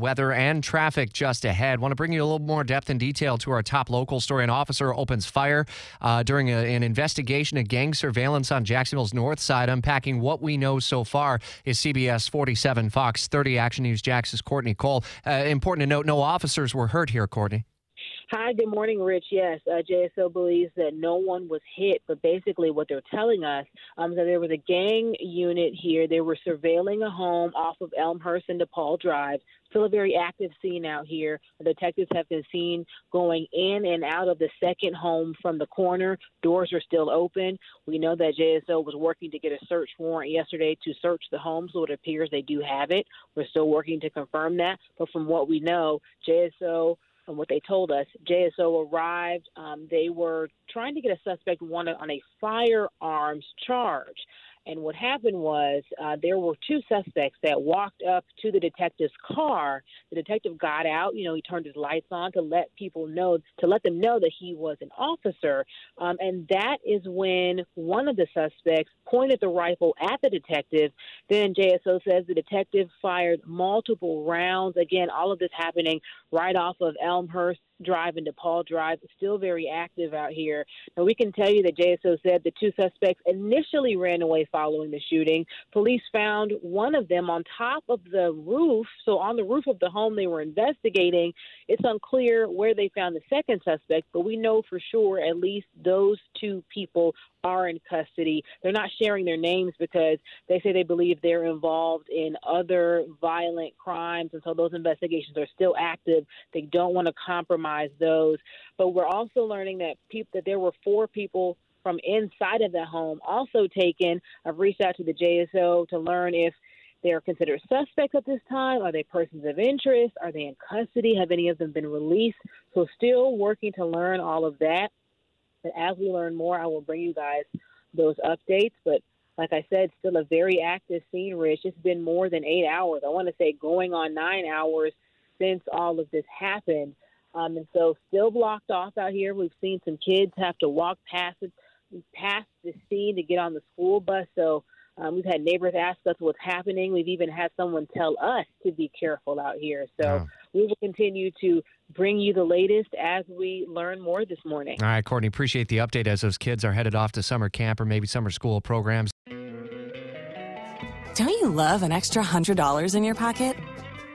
Weather and traffic just ahead. Want to bring you a little more depth and detail to our top local story. An officer opens fire uh, during a, an investigation of gang surveillance on Jacksonville's north side. Unpacking what we know so far is CBS 47 Fox 30 Action News Jax's Courtney Cole. Uh, important to note, no officers were hurt here, Courtney. Hi, good morning, Rich. Yes, uh, JSO believes that no one was hit, but basically what they're telling us um, that there was a gang unit here. They were surveilling a home off of Elmhurst and DePaul Drive. Still a very active scene out here. Detectives have been seen going in and out of the second home from the corner. Doors are still open. We know that JSO was working to get a search warrant yesterday to search the home, so it appears they do have it. We're still working to confirm that. But from what we know, JSO and what they told us, JSO arrived. Um, they were trying to get a suspect wanted on a firearms charge. And what happened was uh, there were two suspects that walked up to the detective's car. The detective got out. You know, he turned his lights on to let people know, to let them know that he was an officer. Um, and that is when one of the suspects pointed the rifle at the detective. Then JSO says the detective fired multiple rounds. Again, all of this happening right off of Elmhurst Drive and DePaul Drive. Still very active out here. And we can tell you that JSO said the two suspects initially ran away following the shooting. Police found one of them on top of the roof, so on the roof of the home they were investigating. It's unclear where they found the second suspect, but we know for sure at least those two people are in custody. They're not sharing their names because they say they believe they're involved in other violent crimes, and so those investigations are still active. They don't want to compromise those. But we're also learning that people that there were four people from inside of the home also taken. I've reached out to the JSO to learn if they are considered suspects at this time. Are they persons of interest? Are they in custody? Have any of them been released? So, still working to learn all of that. But as we learn more, I will bring you guys those updates. But like I said, still a very active scene, Rich. It's been more than eight hours. I want to say going on nine hours since all of this happened. Um, and so, still blocked off out here. We've seen some kids have to walk past it, past the scene to get on the school bus. So, um, we've had neighbors ask us what's happening. We've even had someone tell us to be careful out here. So Yeah. we will continue to bring you the latest as we learn more this morning. All right, Courtney, appreciate the update as those kids are headed off to summer camp or maybe summer school programs. Don't you love an extra $100 in your pocket?